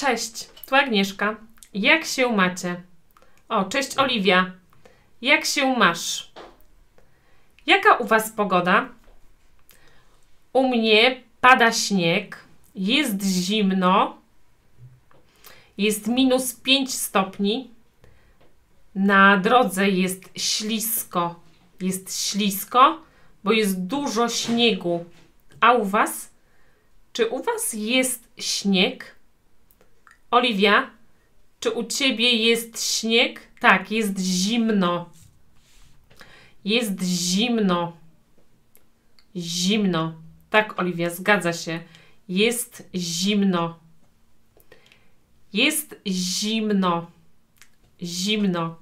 Cześć, tu Agnieszka. Jak się macie? O, cześć Oliwia. Jak się masz? Jaka u Was pogoda? U mnie pada śnieg, jest zimno, jest minus 5 stopni. Na drodze jest ślisko. Jest ślisko, bo jest dużo śniegu. A u Was? Czy u Was jest śnieg? Oliwia, czy u Ciebie jest śnieg? Tak, jest zimno. Jest zimno. Zimno. Tak, Oliwia, zgadza się. Jest zimno. Jest zimno. Zimno.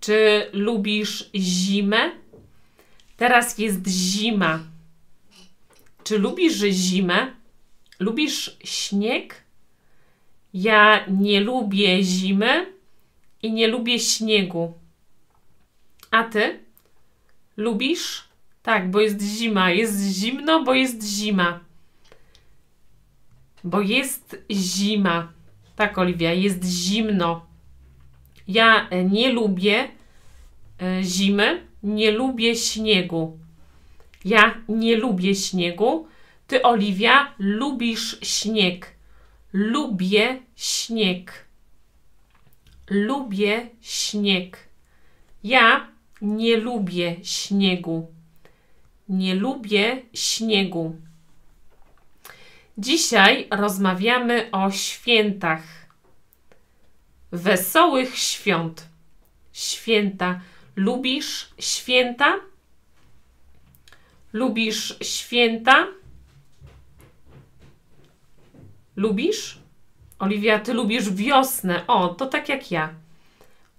Czy lubisz zimę? Teraz jest zima. Czy lubisz zimę? Lubisz śnieg? Ja nie lubię zimy i nie lubię śniegu. A ty? Lubisz? Tak, bo jest zima. Jest zimno, bo jest zima. Bo jest zima. Tak, Oliwia, jest zimno. Ja e, nie lubię e, zimy, nie lubię śniegu. Ja nie lubię śniegu. Ty, Oliwia, lubisz śnieg. Lubię śnieg. Lubię śnieg. Ja nie lubię śniegu. Nie lubię śniegu. Dzisiaj rozmawiamy o świętach. Wesołych świąt. Święta. Lubisz święta? Lubisz święta? Lubisz? Oliwia, ty lubisz wiosnę. O, to tak jak ja.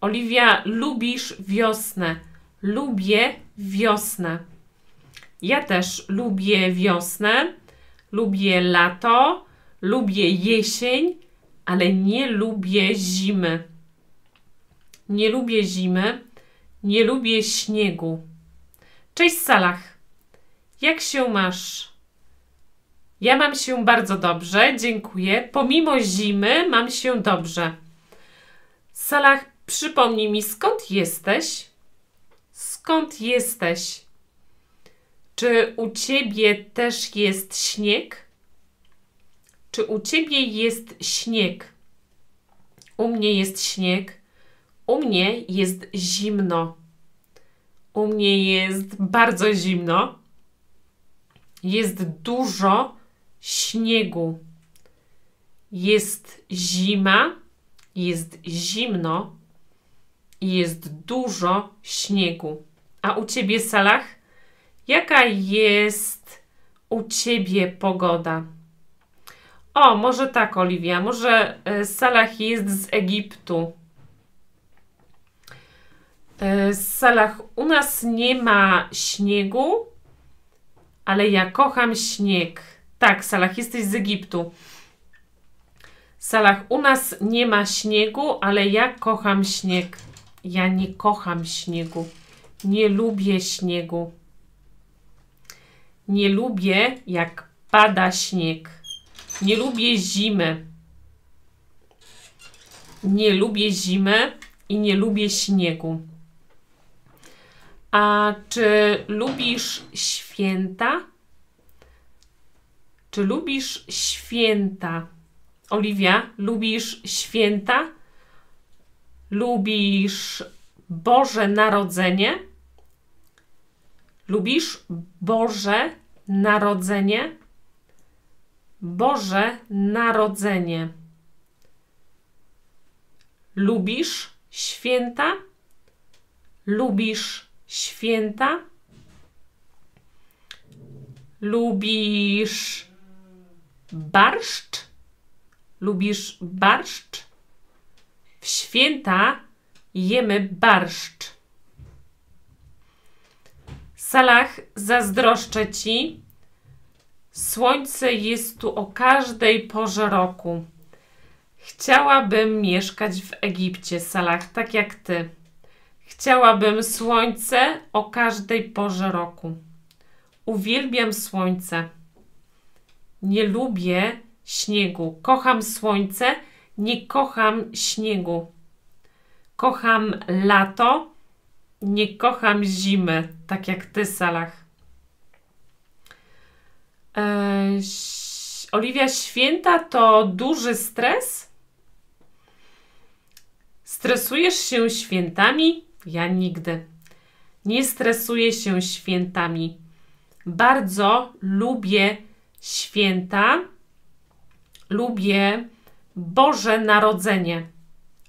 Oliwia, lubisz wiosnę. Lubię wiosnę. Ja też lubię wiosnę, lubię lato, lubię jesień, ale nie lubię zimy. Nie lubię zimy, nie lubię śniegu. Cześć Salach. Jak się masz? Ja mam się bardzo dobrze, dziękuję. Pomimo zimy mam się dobrze. Salah, przypomnij mi, skąd jesteś? Skąd jesteś? Czy u ciebie też jest śnieg? Czy u ciebie jest śnieg? U mnie jest śnieg. U mnie jest zimno. U mnie jest bardzo zimno. Jest dużo śniegu. Jest zima, jest zimno i jest dużo śniegu. A u ciebie, Salah, jaka jest u ciebie pogoda? O, może tak, Oliwia, może e, Salah jest z Egiptu. E, Salah, u nas nie ma śniegu, ale ja kocham śnieg. Tak, Salah, jesteś z Egiptu. Salah, u nas nie ma śniegu, ale ja kocham śnieg. Ja nie kocham śniegu. Nie lubię śniegu. Nie lubię, jak pada śnieg. Nie lubię zimy. Nie lubię zimy i nie lubię śniegu. A czy lubisz święta? Czy lubisz święta? Oliwia, lubisz święta? Lubisz Boże Narodzenie? Lubisz Boże Narodzenie? Boże Narodzenie. Lubisz święta? Lubisz święta? Lubisz barszcz? Lubisz barszcz? W święta jemy barszcz. Salah, zazdroszczę ci. Słońce jest tu o każdej porze roku. Chciałabym mieszkać w Egipcie, Salah, tak jak ty. Chciałabym słońce o każdej porze roku. Uwielbiam słońce. Nie lubię śniegu. Kocham słońce, nie kocham śniegu. Kocham lato, nie kocham zimy, tak jak ty, Salah. Eee, Oliwia, święta to duży stres? Stresujesz się świętami? Ja nigdy. Nie stresuję się świętami. Bardzo lubię święta. Lubię Boże Narodzenie.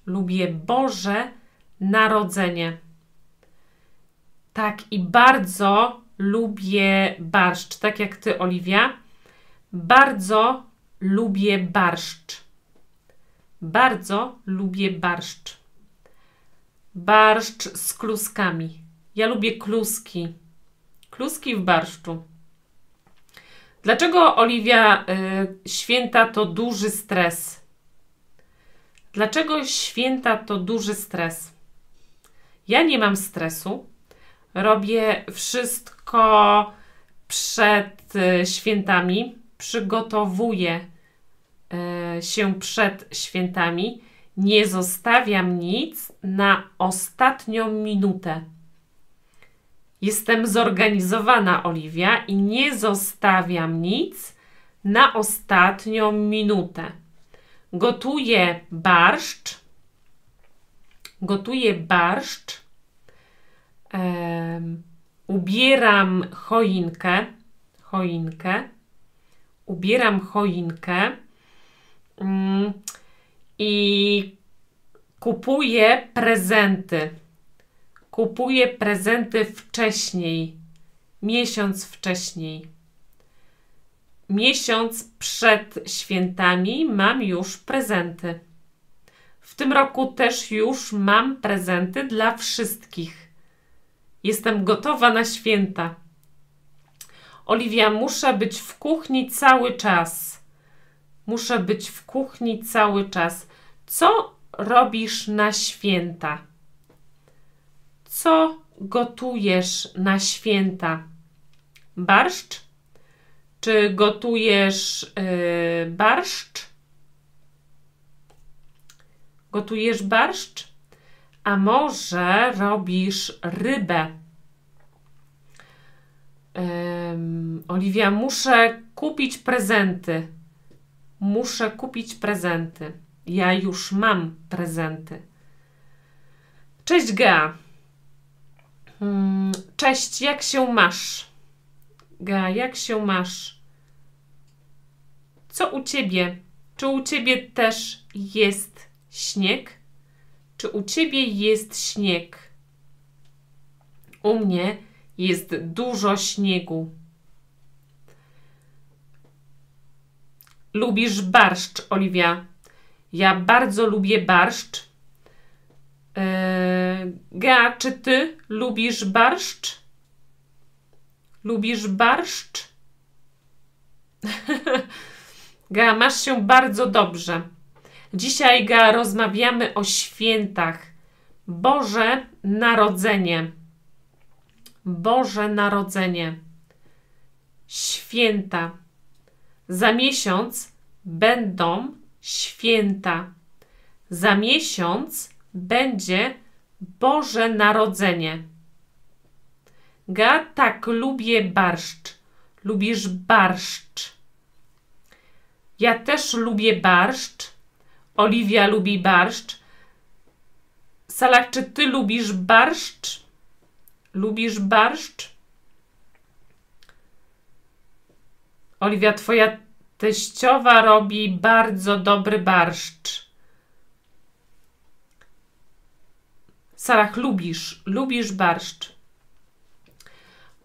Lubię Boże Narodzenie. Tak, i bardzo lubię barszcz, tak jak ty, Oliwia. Bardzo lubię barszcz. Bardzo lubię barszcz. Barszcz z kluskami. Ja lubię kluski. Kluski w barszczu. Dlaczego, Oliwia, y, święta to duży stres? Dlaczego święta to duży stres? Ja nie mam stresu. Robię wszystko przed y, świętami. Przygotowuję y, się przed świętami. Nie zostawiam nic na ostatnią minutę. Jestem zorganizowana, Oliwia, i nie zostawiam nic na ostatnią minutę. Gotuję barszcz. Gotuję barszcz. Um, ubieram choinkę. Choinkę. Ubieram choinkę. Um, I kupuję prezenty Kupuję prezenty wcześniej, miesiąc wcześniej. Miesiąc przed świętami mam już prezenty. W tym roku też już mam prezenty dla wszystkich. Jestem gotowa na święta. Oliwia, muszę być w kuchni cały czas. Muszę być w kuchni cały czas. Co robisz na święta? Co gotujesz na święta? Barszcz? Czy gotujesz yy, barszcz? Gotujesz barszcz? A może robisz rybę? Yy, Oliwia, muszę kupić prezenty. Muszę kupić prezenty. Ja już mam prezenty. Cześć Gea. Mm, cześć, jak się masz? Ga, jak się masz? Co u ciebie? Czy u ciebie też jest śnieg? Czy u ciebie jest śnieg? U mnie jest dużo śniegu. Lubisz barszcz, Oliwia? Ja bardzo lubię barszcz. Eee, Gea, czy ty lubisz barszcz? Lubisz barszcz? Gea, masz się bardzo dobrze. Dzisiaj, Gea, rozmawiamy o świętach. Boże Narodzenie. Boże Narodzenie. Święta. Za miesiąc będą święta. Za miesiąc będzie Boże Narodzenie. Ga, tak, lubię barszcz. Lubisz barszcz. Ja też lubię barszcz. Oliwia lubi barszcz. Salak, czy ty lubisz barszcz? Lubisz barszcz? Oliwia, twoja teściowa robi bardzo dobry barszcz. Sarach, lubisz, lubisz barszcz.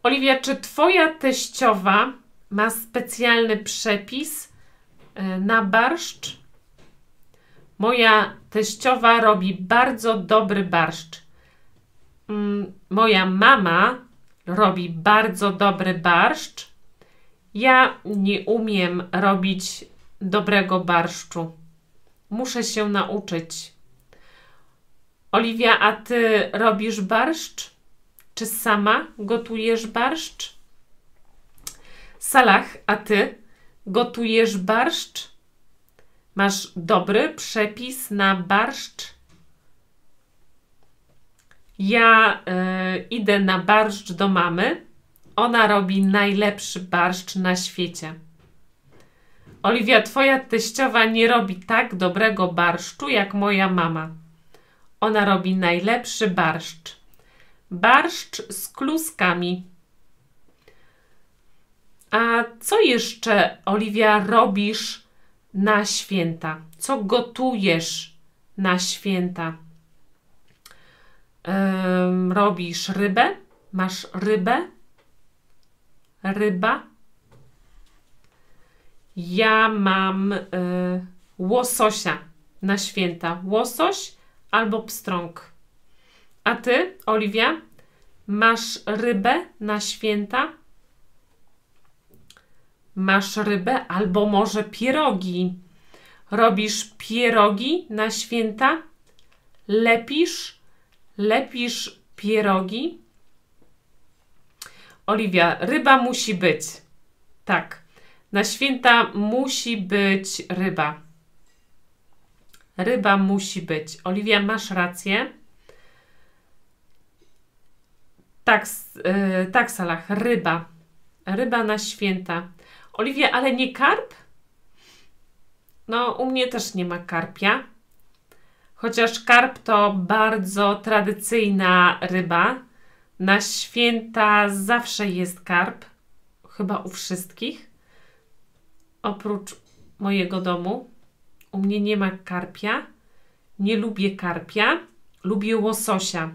Oliwia, czy twoja teściowa ma specjalny przepis e, na barszcz? Moja teściowa robi bardzo dobry barszcz. Mm, moja mama robi bardzo dobry barszcz. Ja nie umiem robić dobrego barszczu. Muszę się nauczyć. Oliwia, a ty robisz barszcz? Czy sama gotujesz barszcz? Salah, a ty gotujesz barszcz? Masz dobry przepis na barszcz? Ja y, idę na barszcz do mamy. Ona robi najlepszy barszcz na świecie. Oliwia, twoja teściowa nie robi tak dobrego barszczu jak moja mama. Ona robi najlepszy barszcz. Barszcz z kluskami. A co jeszcze, Oliwia, robisz na święta? Co gotujesz na święta? Ym, robisz rybę? Masz rybę? Ryba? Ja mam y, łososia na święta. Łosoś albo pstrąg. A ty, Oliwia, masz rybę na święta? Masz rybę albo może pierogi. Robisz pierogi na święta? Lepisz? Lepisz pierogi? Oliwia, ryba musi być. Tak. Na święta musi być ryba. Ryba musi być. Oliwia, masz rację. Tak, yy, tak, Salah, ryba. Ryba na święta. Oliwia, ale nie karp? No, u mnie też nie ma karpia. Chociaż karp to bardzo tradycyjna ryba. Na święta zawsze jest karp. Chyba u wszystkich. Oprócz mojego domu. U mnie nie ma karpia. Nie lubię karpia. Lubię łososia.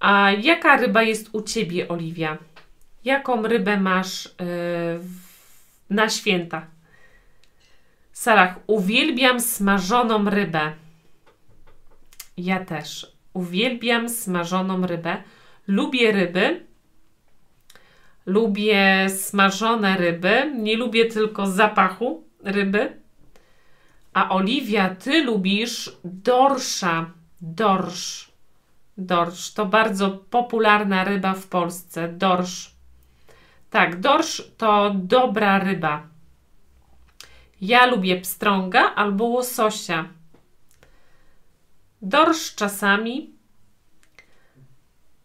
A jaka ryba jest u ciebie, Oliwia? Jaką rybę masz yy, na święta? Salah, uwielbiam smażoną rybę. Ja też. Uwielbiam smażoną rybę. Lubię ryby. Lubię smażone ryby. Nie lubię tylko zapachu ryby. A Oliwia, ty lubisz dorsza. Dorsz. Dorsz to bardzo popularna ryba w Polsce. Dorsz. Tak, dorsz to dobra ryba. Ja lubię pstrąga albo łososia. Dorsz czasami.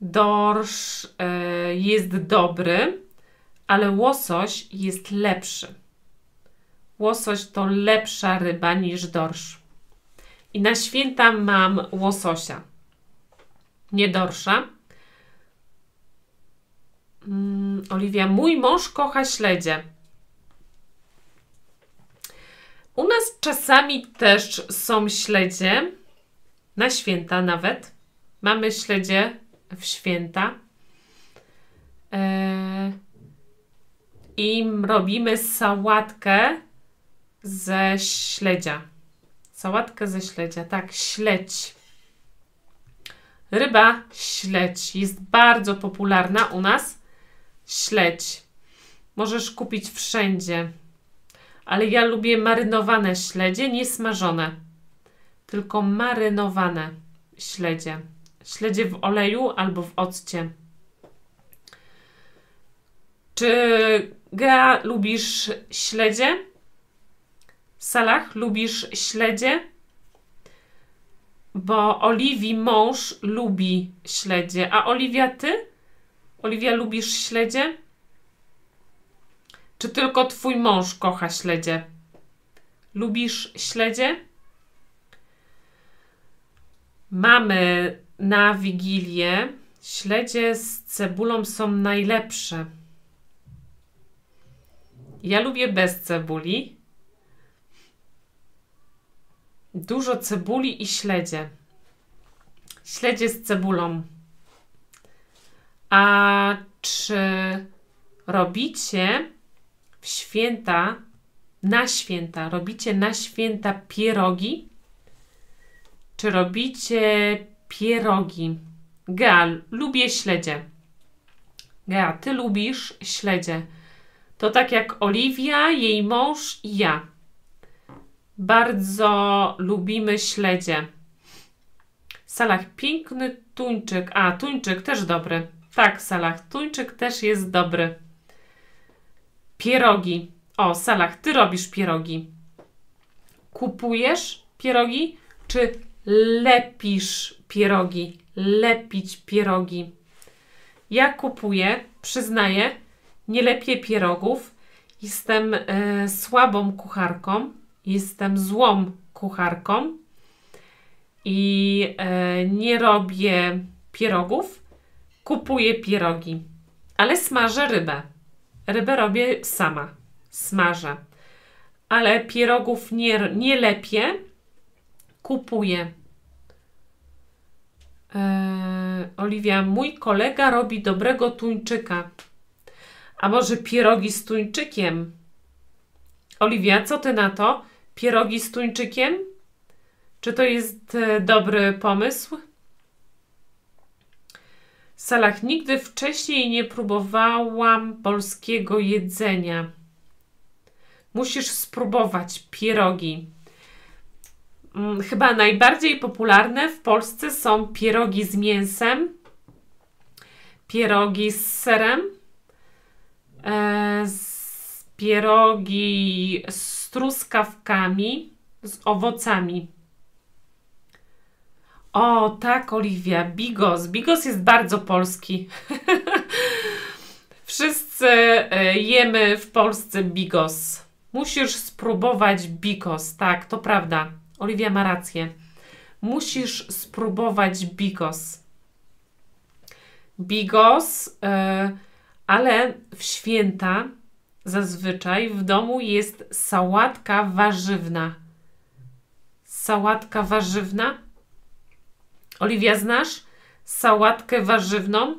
Dorsz y, jest dobry, ale łosoś jest lepszy. Łosoś to lepsza ryba niż dorsz. I na święta mam łososia. Nie dorsza. Mm, Oliwia, mój mąż kocha śledzie. U nas czasami też są śledzie, na święta nawet. Mamy śledzie w święta. Eee, I robimy sałatkę ze śledzia. Sałatkę ze śledzia, tak, śledź. Ryba śledź jest bardzo popularna u nas. Śledź. Możesz kupić wszędzie. Ale ja lubię marynowane śledzie, nie smażone. Tylko marynowane śledzie. Śledzie w oleju albo w occie. Czy Gea lubisz śledzie? Salah, lubisz śledzie? Bo Oliwii mąż lubi śledzie. A Oliwia, ty? Oliwia, lubisz śledzie? Czy tylko twój mąż kocha śledzie? Lubisz śledzie? Mamy na Wigilię śledzie z cebulą są najlepsze. Ja lubię bez cebuli. Dużo cebuli i śledzie. Śledzie z cebulą. A czy robicie w święta, na święta, robicie na święta pierogi? Czy robicie pierogi? Gal, lubię śledzie. Gea, ty lubisz śledzie. To tak jak Oliwia, jej mąż i ja. Bardzo lubimy śledzie. Salah, piękny tuńczyk. A, tuńczyk też dobry. Tak, Salah, tuńczyk też jest dobry. Pierogi. O, Salah, ty robisz pierogi. kupujesz pierogi, czy lepisz pierogi? Lepić pierogi. Ja kupuję, przyznaję, nie lepię pierogów. Jestem e, słabą kucharką, jestem złą kucharką i e, nie robię pierogów, kupuję pierogi, ale smażę rybę. Rybę robię sama, smażę. Ale pierogów nie, nie lepię, kupuję. E, Oliwia, mój kolega robi dobrego tuńczyka. A może pierogi z tuńczykiem? Oliwia, co ty na to? Pierogi z tuńczykiem? Czy to jest e, dobry pomysł? Salach, nigdy wcześniej nie próbowałam polskiego jedzenia. Musisz spróbować pierogi. Mm, Chyba najbardziej popularne w Polsce są pierogi z mięsem, pierogi z serem, e, z pierogi z truskawkami, z owocami. O, tak, Oliwia, bigos. Bigos jest bardzo polski. Wszyscy e, jemy w Polsce bigos. Musisz spróbować bigos. Tak, to prawda. Oliwia ma rację. Musisz spróbować bigos. Bigos, e, ale w święta zazwyczaj w domu jest sałatka warzywna. Sałatka warzywna? Oliwia, znasz sałatkę warzywną?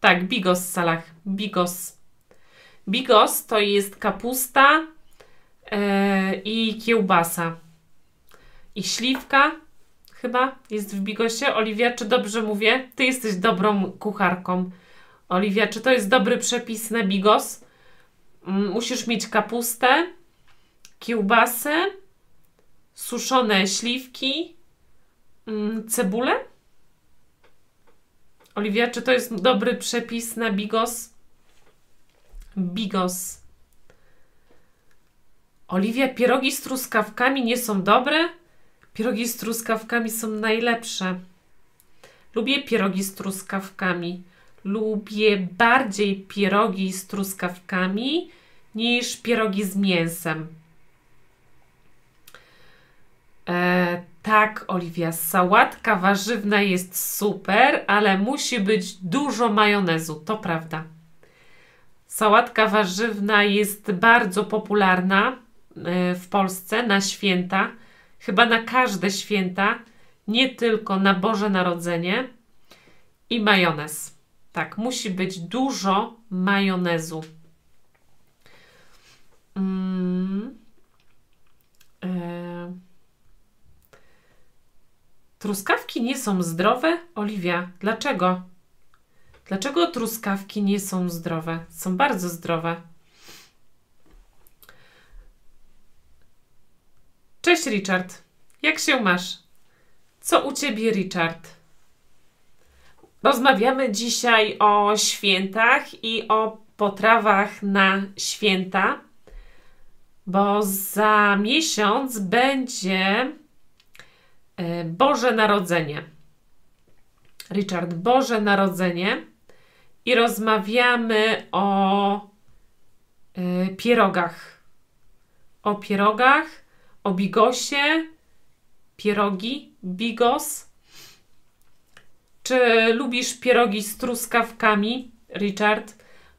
Tak, bigos w salach. Bigos. Bigos to jest kapusta e, i kiełbasa. I śliwka chyba jest w bigosie. Oliwia, czy dobrze mówię? Ty jesteś dobrą kucharką. Oliwia, czy to jest dobry przepis na bigos? Musisz mieć kapustę, kiełbasę, suszone śliwki, cebulę. Oliwia, czy to jest dobry przepis na bigos? Bigos. Oliwia, pierogi z truskawkami nie są dobre? Pierogi z truskawkami są najlepsze. Lubię pierogi z truskawkami. Lubię bardziej pierogi z truskawkami niż pierogi z mięsem. E, tak, Oliwia, sałatka warzywna jest super, ale musi być dużo majonezu, to prawda. Sałatka warzywna jest bardzo popularna e, w Polsce na święta, chyba na każde święta, nie tylko na Boże Narodzenie i majonez. Tak, musi być dużo majonezu. Mm. E, Truskawki nie są zdrowe? Oliwia, dlaczego? Dlaczego truskawki nie są zdrowe? Są bardzo zdrowe. Cześć, Richard. Jak się masz? Co u ciebie, Richard? Rozmawiamy dzisiaj o świętach i o potrawach na święta, bo za miesiąc będzie e, Boże Narodzenie. Richard, Boże Narodzenie i rozmawiamy o e, pierogach. O pierogach, o bigosie, pierogi, bigos. Czy lubisz pierogi z truskawkami, Richard?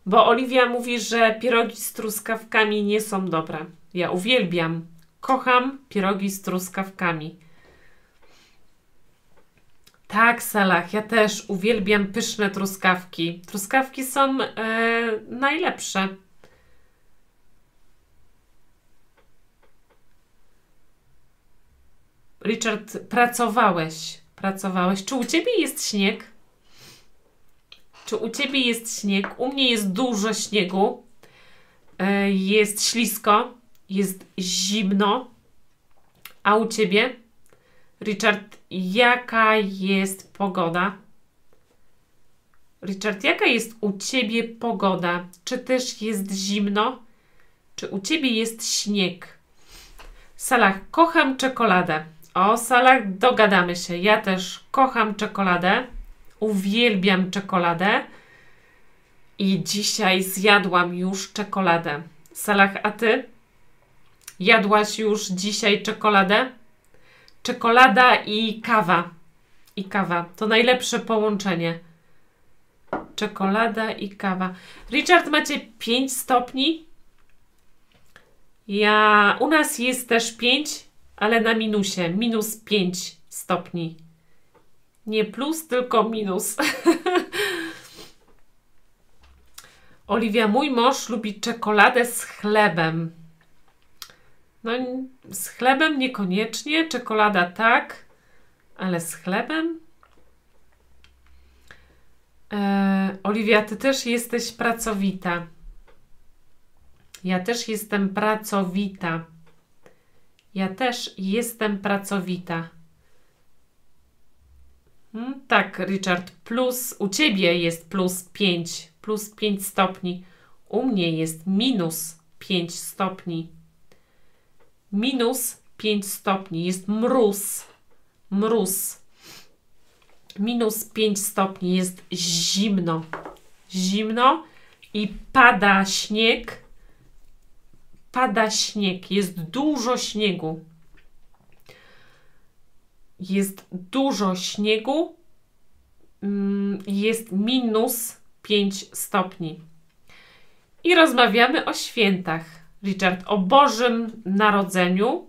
Bo Oliwia mówi, że pierogi z truskawkami nie są dobre. Ja uwielbiam, kocham pierogi z truskawkami. Tak, Salah, ja też uwielbiam pyszne truskawki. Truskawki są e, najlepsze. Richard, pracowałeś. Pracowałeś. Czy u ciebie jest śnieg? Czy u ciebie jest śnieg? U mnie jest dużo śniegu. E, jest ślisko, jest zimno. A u ciebie? Richard, jaka jest pogoda? Richard, jaka jest u ciebie pogoda? Czy też jest zimno? Czy u ciebie jest śnieg? Salah, kocham czekoladę. O, Salah, dogadamy się. Ja też kocham czekoladę. Uwielbiam czekoladę. I dzisiaj zjadłam już czekoladę. Salah, a ty? Jadłaś już dzisiaj czekoladę? Czekolada i kawa. I kawa. To najlepsze połączenie. Czekolada i kawa. Richard, macie 5 stopni? Ja, u nas jest też 5, ale na minusie. Minus 5 stopni. Nie plus, tylko minus. Oliwia, mój mąż lubi czekoladę z chlebem. No, z chlebem niekoniecznie, czekolada tak, ale z chlebem? E, Oliwia, ty też jesteś pracowita. Ja też jestem pracowita. Ja też jestem pracowita. Hmm, tak, Richard, plus u ciebie jest plus 5, plus 5 stopni. U mnie jest minus 5 stopni. Minus 5 stopni jest mróz. Mróz. Minus 5 stopni jest zimno. Zimno i pada śnieg pada śnieg, jest dużo śniegu. Jest dużo śniegu, mm, jest minus 5 stopni. I rozmawiamy o świętach. Richard, o Bożym Narodzeniu.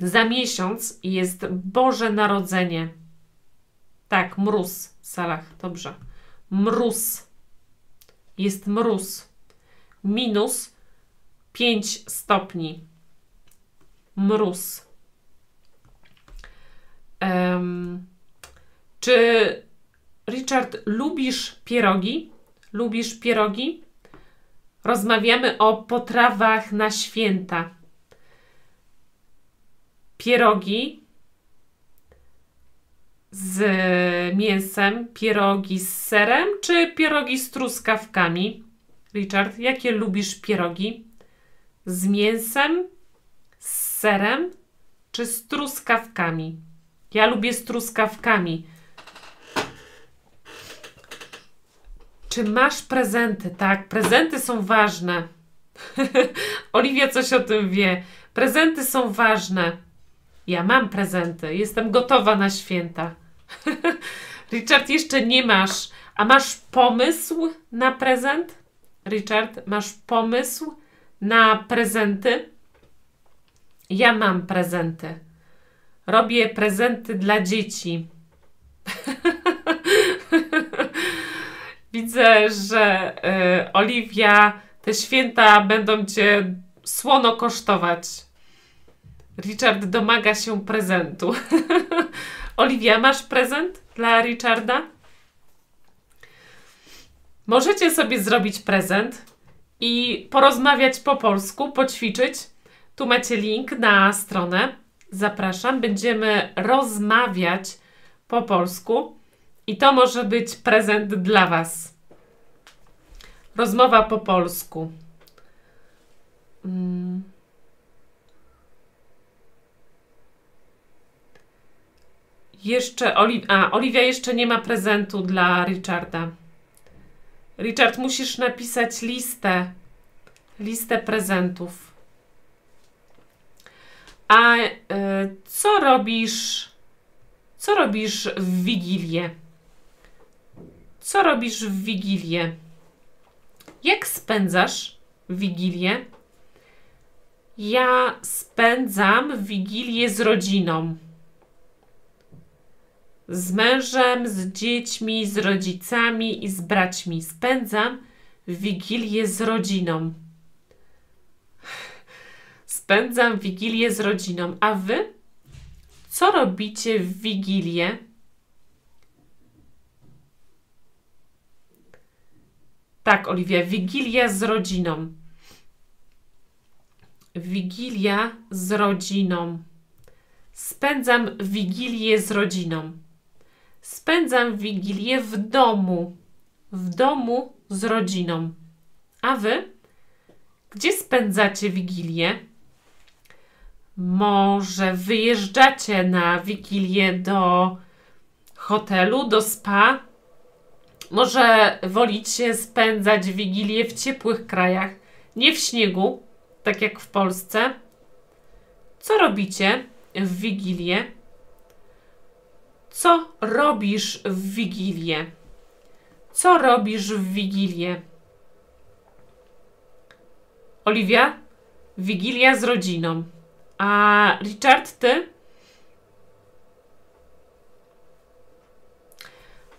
Za miesiąc jest Boże Narodzenie. Tak, mróz, Salach, dobrze. Mróz. Jest mróz. Minus 5 stopni. Mróz. Um, czy Richard, lubisz pierogi? Lubisz pierogi? Rozmawiamy o potrawach na święta. Pierogi z mięsem, pierogi z serem czy pierogi z truskawkami? Richard, jakie lubisz pierogi? Z mięsem, z serem czy z truskawkami? Ja lubię z truskawkami. Czy masz prezenty? Tak, prezenty są ważne. Oliwia coś o tym wie. Prezenty są ważne. Ja mam prezenty. Jestem gotowa na święta. Richard, jeszcze nie masz. A masz pomysł na prezent? Richard, masz pomysł na prezenty. Ja mam prezenty. Robię prezenty dla dzieci. Widzę, że y, Oliwia, te święta będą cię słono kosztować. Richard domaga się prezentu. Oliwia, masz prezent dla Richarda? Możecie sobie zrobić prezent i porozmawiać po polsku, poćwiczyć. Tu macie link na stronę. Zapraszam. Będziemy rozmawiać po polsku i to może być prezent dla Was. Rozmowa po polsku. Hmm. Jeszcze Oli A, Oliwia jeszcze nie ma prezentu dla Richarda. Richard, musisz napisać listę, listę prezentów. A y, co robisz? Co robisz w Wigilię? Co robisz w Wigilię? Jak spędzasz Wigilię? Ja spędzam Wigilię z rodziną z mężem, z dziećmi, z rodzicami i z braćmi. Spędzam wigilię z rodziną. Spędzam wigilię z rodziną. A wy? Co robicie w wigilię? Tak, Oliwia, wigilia z rodziną. Wigilia z rodziną. Spędzam wigilię z rodziną. Spędzam Wigilię w domu. W domu z rodziną. A wy? Gdzie spędzacie Wigilię? Może wyjeżdżacie na wigilię do hotelu, do spa. Może wolicie spędzać wigilię w ciepłych krajach, nie w śniegu, tak jak w Polsce. Co robicie w wigilię? Co robisz w wigilię? Co robisz w wigilię? Oliwia? Wigilia z rodziną. A Richard, ty?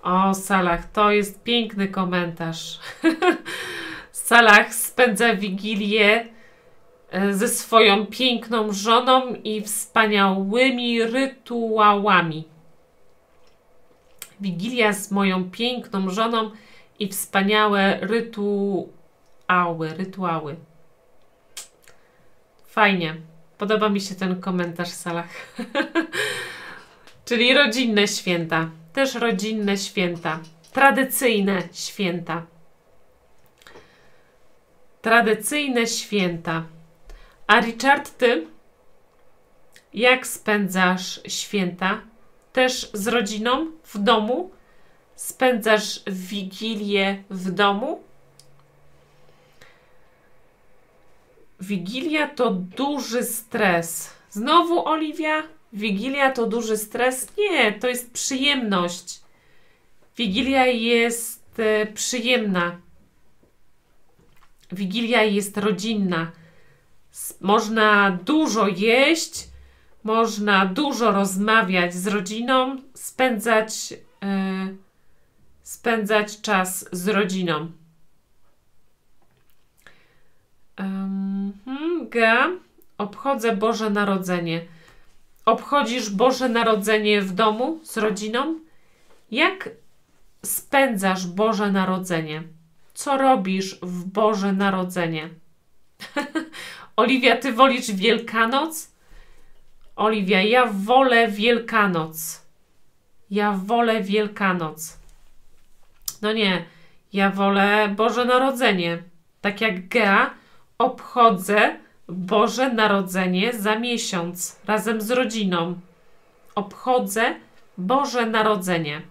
O, Salah, to jest piękny komentarz. Salah spędza Wigilię e, ze swoją piękną żoną i wspaniałymi rytuałami. Wigilia z moją piękną żoną i wspaniałe rytuały, rytuały. Fajnie. Podoba mi się ten komentarz w salach. Czyli rodzinne święta. Też rodzinne święta. Tradycyjne święta. Tradycyjne święta. A Richard, ty jak spędzasz święta? Też z rodziną w domu? Spędzasz wigilię w domu? Wigilia to duży stres. Znowu Oliwia? Wigilia to duży stres? Nie, to jest przyjemność. Wigilia jest e, przyjemna. Wigilia jest rodzinna. Można dużo jeść, można dużo rozmawiać z rodziną, spędzać, e, spędzać czas z rodziną. Um, G. Obchodzę Boże Narodzenie. Obchodzisz Boże Narodzenie w domu z rodziną? Jak spędzasz Boże Narodzenie? Co robisz w Boże Narodzenie? Oliwia, ty wolisz Wielkanoc? Oliwia, ja wolę Wielkanoc. Ja wolę Wielkanoc. No nie, ja wolę Boże Narodzenie. Tak jak Gea obchodzę Boże Narodzenie za miesiąc razem z rodziną. Obchodzę Boże Narodzenie.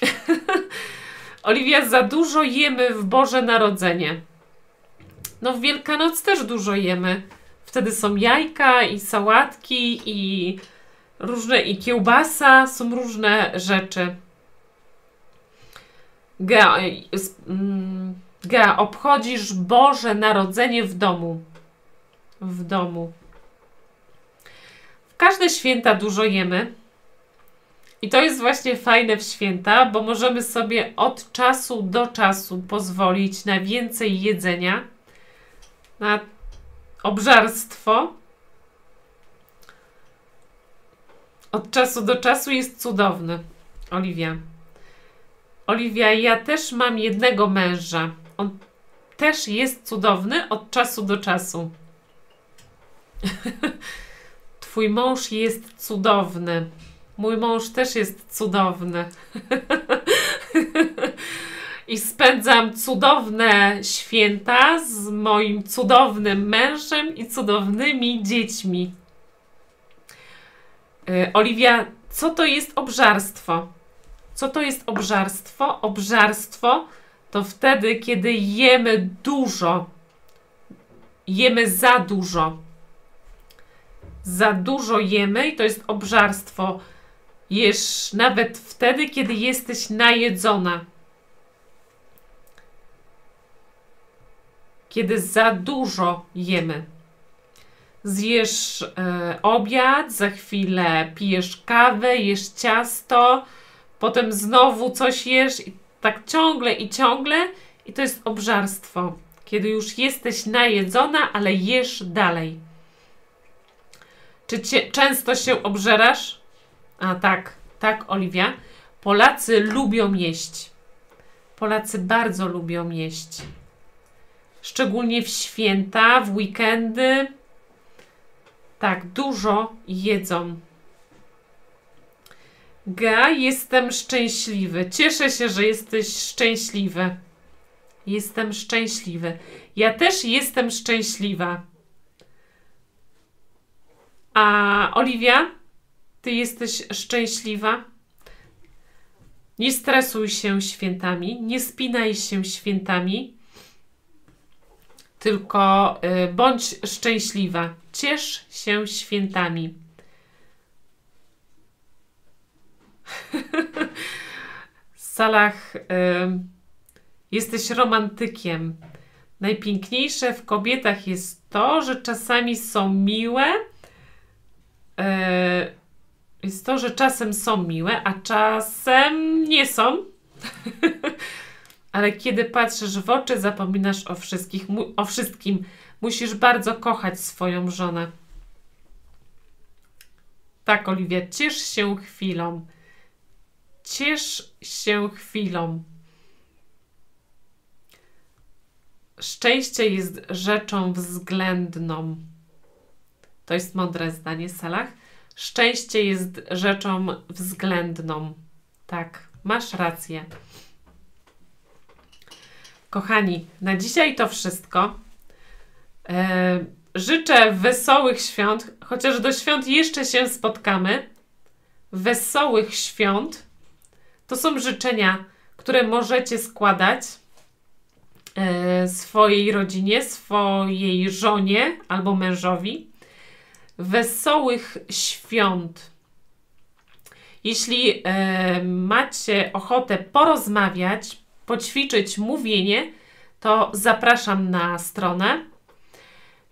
Oliwia, za dużo jemy w Boże Narodzenie. No w Wielkanoc też dużo jemy. Wtedy są jajka i sałatki i różne i kiełbasa, są różne rzeczy. Gea, mm, Gea, obchodzisz Boże Narodzenie w domu. W domu. W każde święta dużo jemy. I to jest właśnie fajne w święta, bo możemy sobie od czasu do czasu pozwolić na więcej jedzenia, na obżarstwo. Od czasu do czasu jest cudowny. Oliwia. Oliwia, ja też mam jednego męża. On też jest cudowny od czasu do czasu. Twój mąż jest cudowny. Mój mąż też jest cudowny. I spędzam cudowne święta z moim cudownym mężem i cudownymi dziećmi. Yy, Oliwia, co to jest obżarstwo? Co to jest obżarstwo? Obżarstwo to wtedy, kiedy jemy dużo. Jemy za dużo. Za dużo jemy i to jest obżarstwo. Jesz nawet wtedy, kiedy jesteś najedzona. Kiedy za dużo jemy. Zjesz e, obiad, za chwilę pijesz kawę, jesz ciasto, potem znowu coś jesz i tak ciągle i ciągle i to jest obżarstwo. Kiedy już jesteś najedzona, ale jesz dalej. Czy cię, często się obżerasz? A tak, tak, Oliwia. Polacy lubią jeść. Polacy bardzo lubią jeść. Szczególnie w święta, w weekendy. Tak, dużo jedzą. Ga, jestem szczęśliwy. Cieszę się, że jesteś szczęśliwy. Jestem szczęśliwy. Ja też jestem szczęśliwa. A Oliwia, ty jesteś szczęśliwa? Nie stresuj się świętami, nie spinaj się świętami, tylko y, bądź szczęśliwa. Ciesz się świętami. Salach, y, jesteś romantykiem. Najpiękniejsze w kobietach jest to, że czasami są miłe. Y, jest to, że czasem są miłe, a czasem nie są. Ale kiedy patrzysz w oczy, zapominasz o, wszystkich, o wszystkim. Musisz bardzo kochać swoją żonę. Tak, Oliwia, ciesz się chwilą. Ciesz się chwilą. Szczęście jest rzeczą względną. To jest mądre zdanie, Salah. Szczęście jest rzeczą względną. Tak, masz rację. Kochani, na dzisiaj to wszystko. E, życzę wesołych świąt, chociaż do świąt jeszcze się spotkamy. Wesołych świąt. To są życzenia, które możecie składać e, swojej rodzinie, swojej żonie albo mężowi. Wesołych świąt. Jeśli e, macie ochotę porozmawiać, poćwiczyć mówienie, to zapraszam na stronę.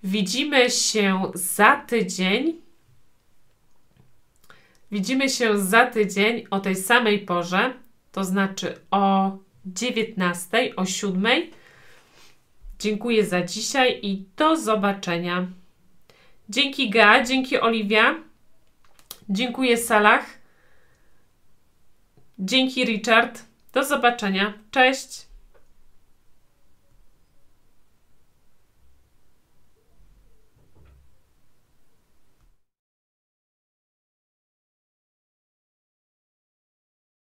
Widzimy się za tydzień. Widzimy się za tydzień o tej samej porze, to znaczy o 19, o 7. Dziękuję za dzisiaj i do zobaczenia. Dzięki Ga, dzięki Oliwia. Dziękuję Salah. Dzięki Richard. Do zobaczenia. Cześć!